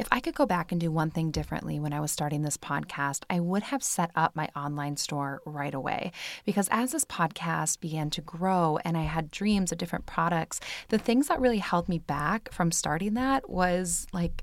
If I could go back and do one thing differently when I was starting this podcast, I would have set up my online store right away. Because as this podcast began to grow and I had dreams of different products, the things that really held me back from starting that was like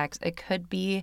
decks it could be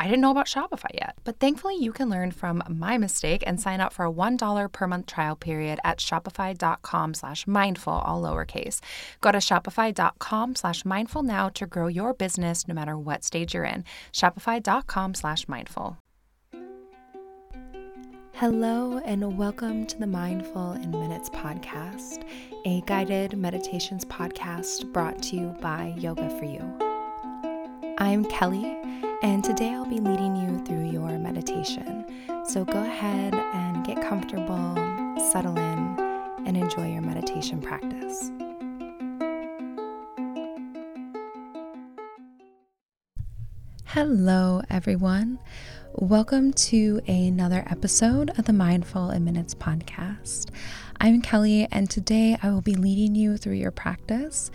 I didn't know about Shopify yet. But thankfully, you can learn from my mistake and sign up for a $1 per month trial period at shopify.com slash mindful, all lowercase. Go to shopify.com slash mindful now to grow your business no matter what stage you're in. Shopify.com slash mindful. Hello, and welcome to the Mindful in Minutes podcast, a guided meditations podcast brought to you by Yoga for You. I'm Kelly and today I'll be leading you through your meditation. So go ahead and get comfortable, settle in, and enjoy your meditation practice. Hello, everyone. Welcome to another episode of the Mindful in Minutes podcast. I'm Kelly, and today I will be leading you through your practice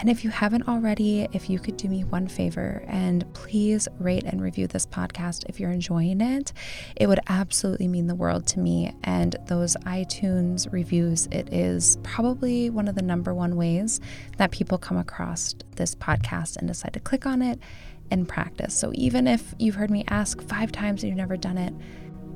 and if you haven't already, if you could do me one favor and please rate and review this podcast if you're enjoying it, it would absolutely mean the world to me. And those iTunes reviews, it is probably one of the number one ways that people come across this podcast and decide to click on it and practice. So even if you've heard me ask five times and you've never done it,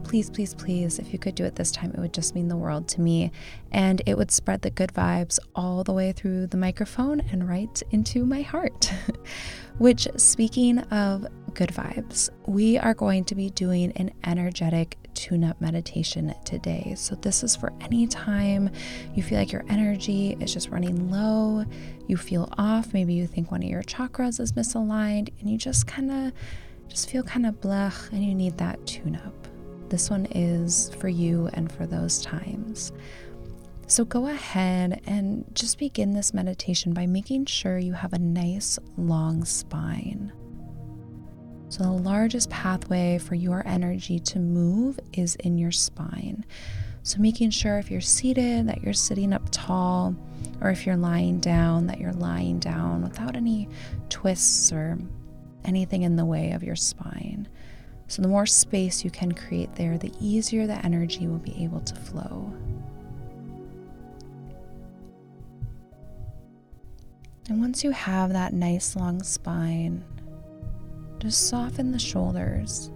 please, please, please, if you could do it this time, it would just mean the world to me. And it would spread the good vibes all the way through the microphone and right into my heart. Which, speaking of good vibes, we are going to be doing an energetic tune up meditation today. So, this is for any time you feel like your energy is just running low, you feel off, maybe you think one of your chakras is misaligned, and you just kind of just feel kind of blah and you need that tune up. This one is for you and for those times. So go ahead and just begin this meditation by making sure you have a nice long spine. So, the largest pathway for your energy to move is in your spine. So, making sure if you're seated that you're sitting up tall, or if you're lying down, that you're lying down without any twists or anything in the way of your spine. So, the more space you can create there, the easier the energy will be able to flow. And once you have that nice long spine, just soften the shoulders.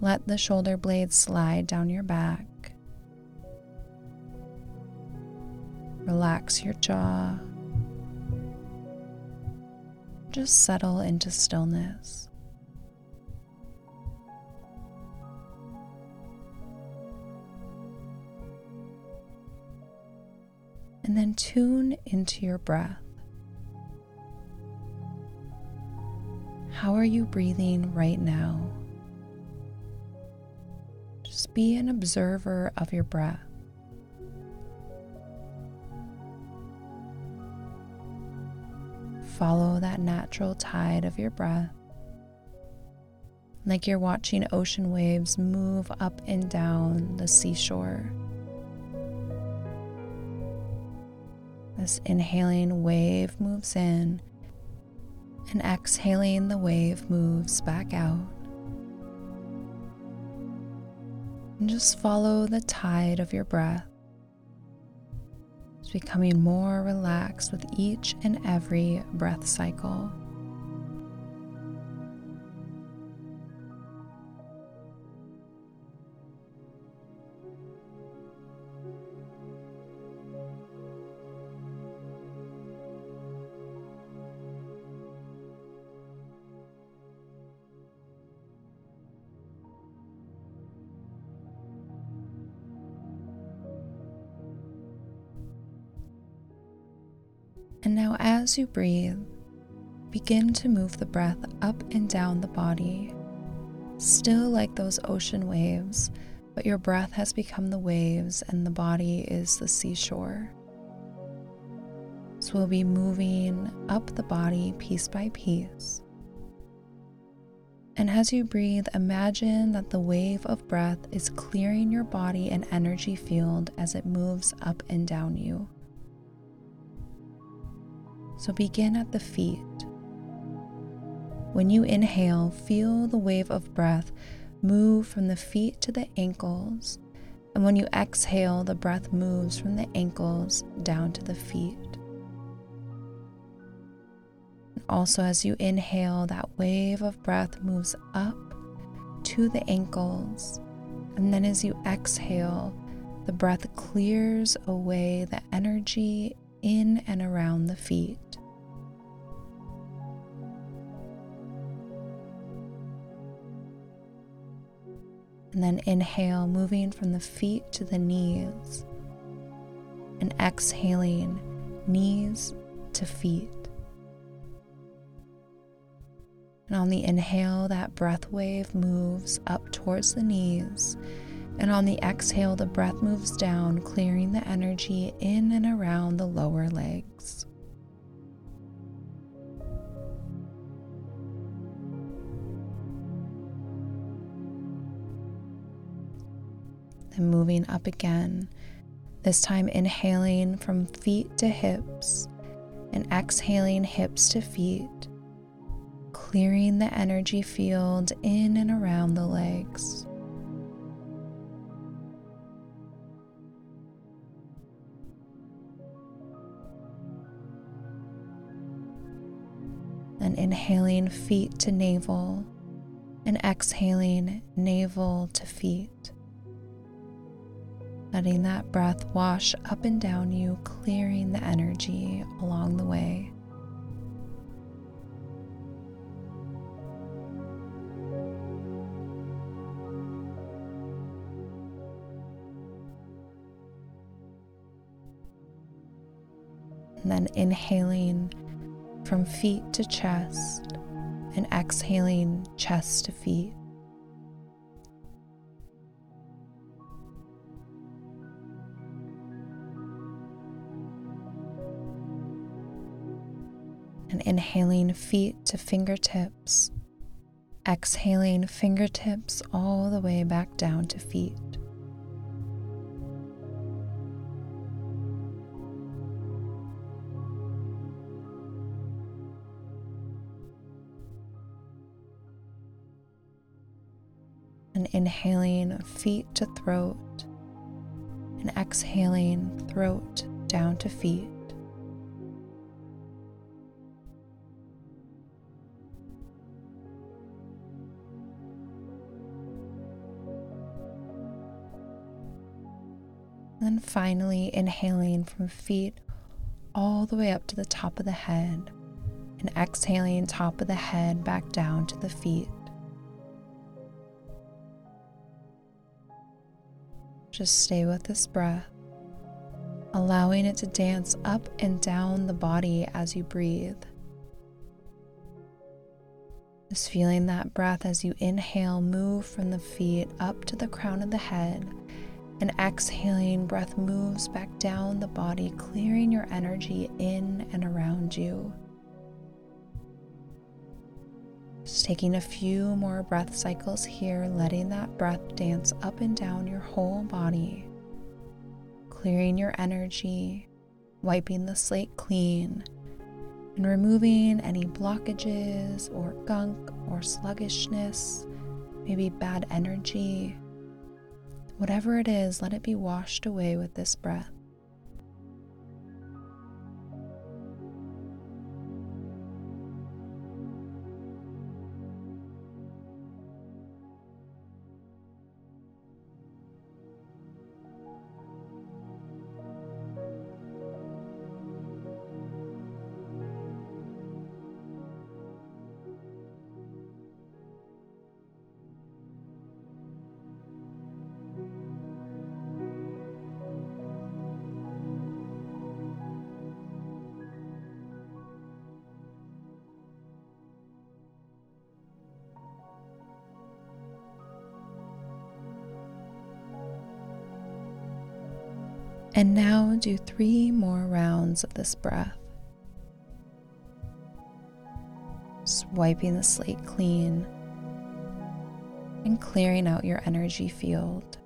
Let the shoulder blades slide down your back. Relax your jaw. Just settle into stillness. And then tune into your breath. How are you breathing right now? Just be an observer of your breath. Follow that natural tide of your breath, like you're watching ocean waves move up and down the seashore. This inhaling wave moves in, and exhaling, the wave moves back out. And just follow the tide of your breath. It's becoming more relaxed with each and every breath cycle. And now, as you breathe, begin to move the breath up and down the body, still like those ocean waves, but your breath has become the waves and the body is the seashore. So we'll be moving up the body piece by piece. And as you breathe, imagine that the wave of breath is clearing your body and energy field as it moves up and down you. So begin at the feet. When you inhale, feel the wave of breath move from the feet to the ankles. And when you exhale, the breath moves from the ankles down to the feet. Also, as you inhale, that wave of breath moves up to the ankles. And then as you exhale, the breath clears away the energy in and around the feet. And then inhale, moving from the feet to the knees. And exhaling, knees to feet. And on the inhale, that breath wave moves up towards the knees. And on the exhale, the breath moves down, clearing the energy in and around the lower legs. Then moving up again, this time inhaling from feet to hips and exhaling hips to feet, clearing the energy field in and around the legs. And inhaling feet to navel and exhaling navel to feet letting that breath wash up and down you, clearing the energy along the way. And then inhaling from feet to chest and exhaling chest to feet. And inhaling feet to fingertips, exhaling fingertips all the way back down to feet. And inhaling feet to throat, and exhaling throat down to feet. Then finally inhaling from feet all the way up to the top of the head and exhaling top of the head back down to the feet. Just stay with this breath, allowing it to dance up and down the body as you breathe. Just feeling that breath as you inhale, move from the feet up to the crown of the head and exhaling, breath moves back down the body, clearing your energy in and around you. Just taking a few more breath cycles here, letting that breath dance up and down your whole body, clearing your energy, wiping the slate clean, and removing any blockages or gunk or sluggishness, maybe bad energy Whatever it is, let it be washed away with this breath. And now do three more rounds of this breath. Swiping the slate clean and clearing out your energy field.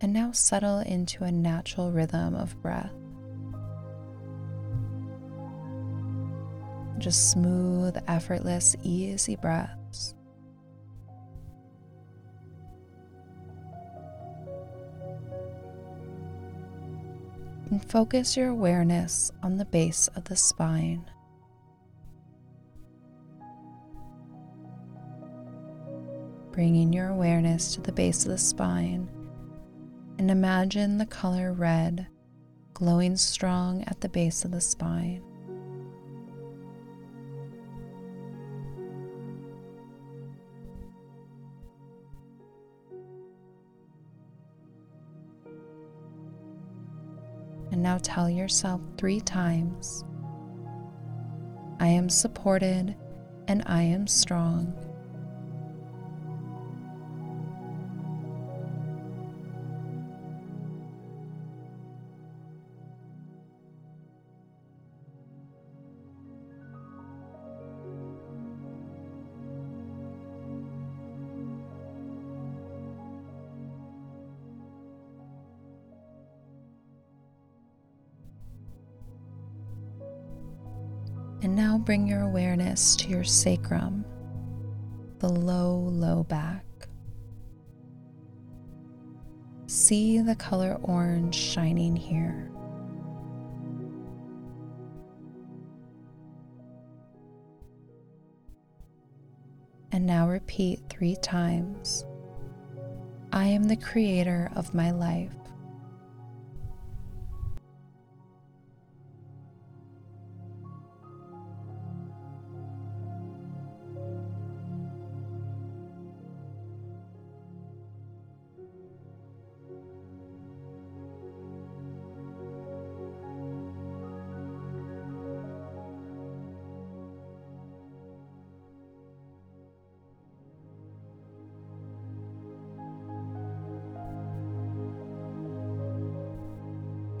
And now settle into a natural rhythm of breath. Just smooth, effortless, easy breaths. And focus your awareness on the base of the spine. Bringing your awareness to the base of the spine and imagine the color red glowing strong at the base of the spine. And now tell yourself three times I am supported and I am strong. Now bring your awareness to your sacrum, the low, low back. See the color orange shining here. And now repeat three times I am the creator of my life.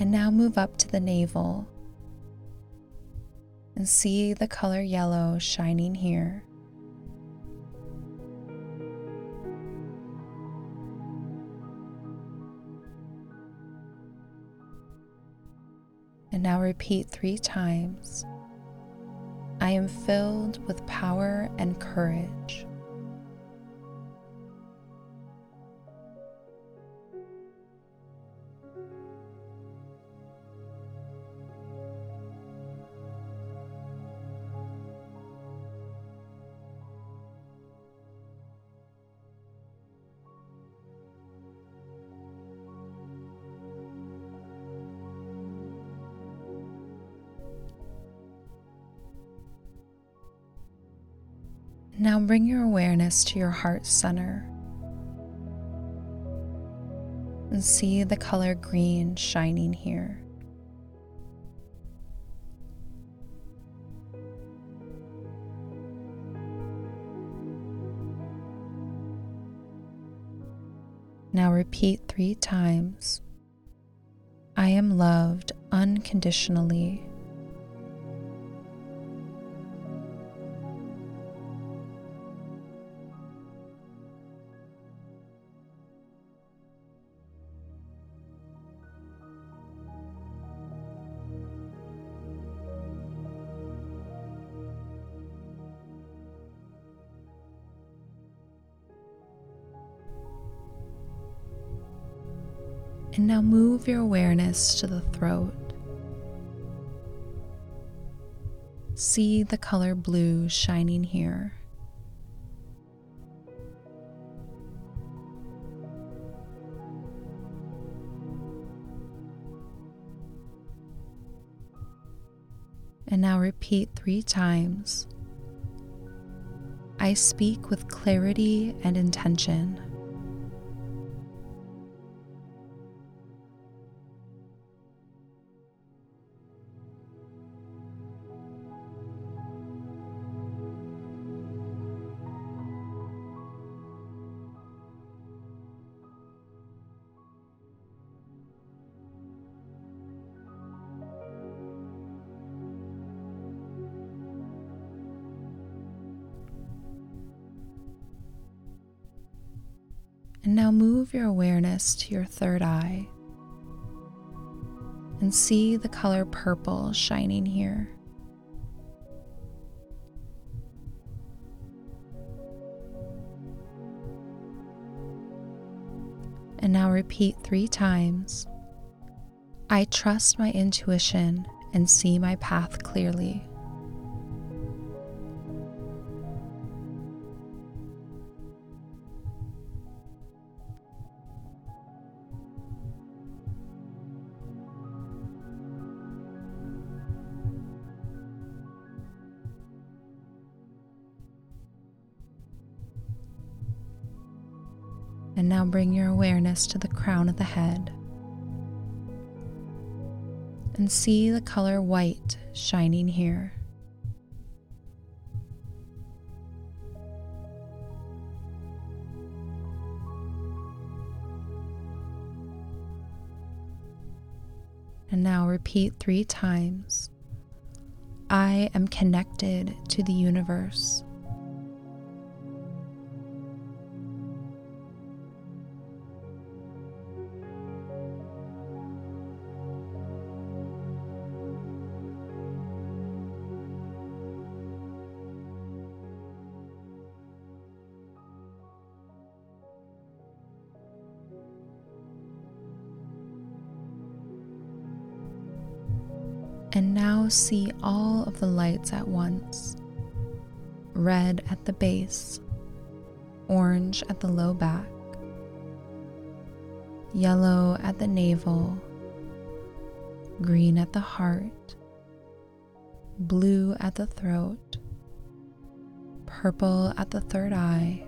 And now move up to the navel and see the color yellow shining here. And now repeat three times I am filled with power and courage. Now bring your awareness to your heart center and see the color green shining here. Now repeat three times I am loved unconditionally. Move your awareness to the throat. See the color blue shining here. And now repeat three times. I speak with clarity and intention. Now move your awareness to your third eye and see the color purple shining here. And now repeat three times I trust my intuition and see my path clearly. And now bring your awareness to the crown of the head and see the color white shining here. And now repeat three times I am connected to the universe. See all of the lights at once red at the base, orange at the low back, yellow at the navel, green at the heart, blue at the throat, purple at the third eye,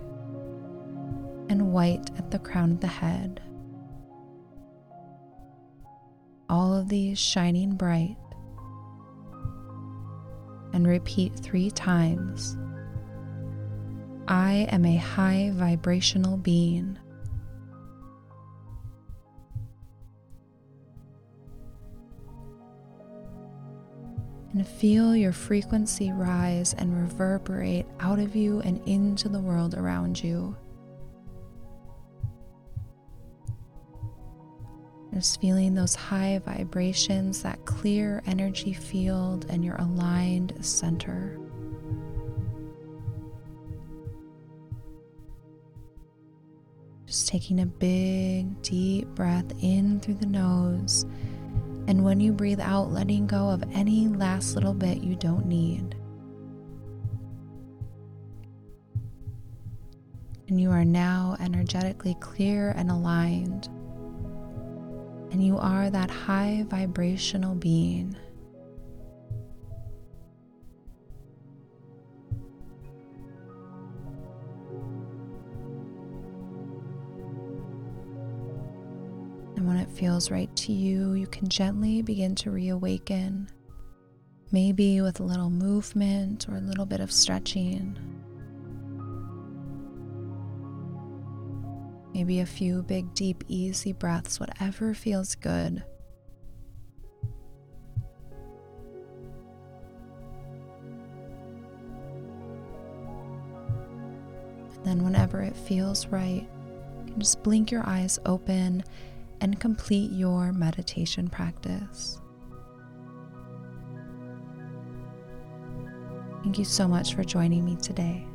and white at the crown of the head. All of these shining bright and repeat three times I am a high vibrational being. And feel your frequency rise and reverberate out of you and into the world around you. Feeling those high vibrations, that clear energy field, and your aligned center. Just taking a big, deep breath in through the nose. And when you breathe out, letting go of any last little bit you don't need. And you are now energetically clear and aligned and you are that high vibrational being. And when it feels right to you, you can gently begin to reawaken, maybe with a little movement or a little bit of stretching. Maybe a few big, deep, easy breaths, whatever feels good. And then, whenever it feels right, you can just blink your eyes open and complete your meditation practice. Thank you so much for joining me today.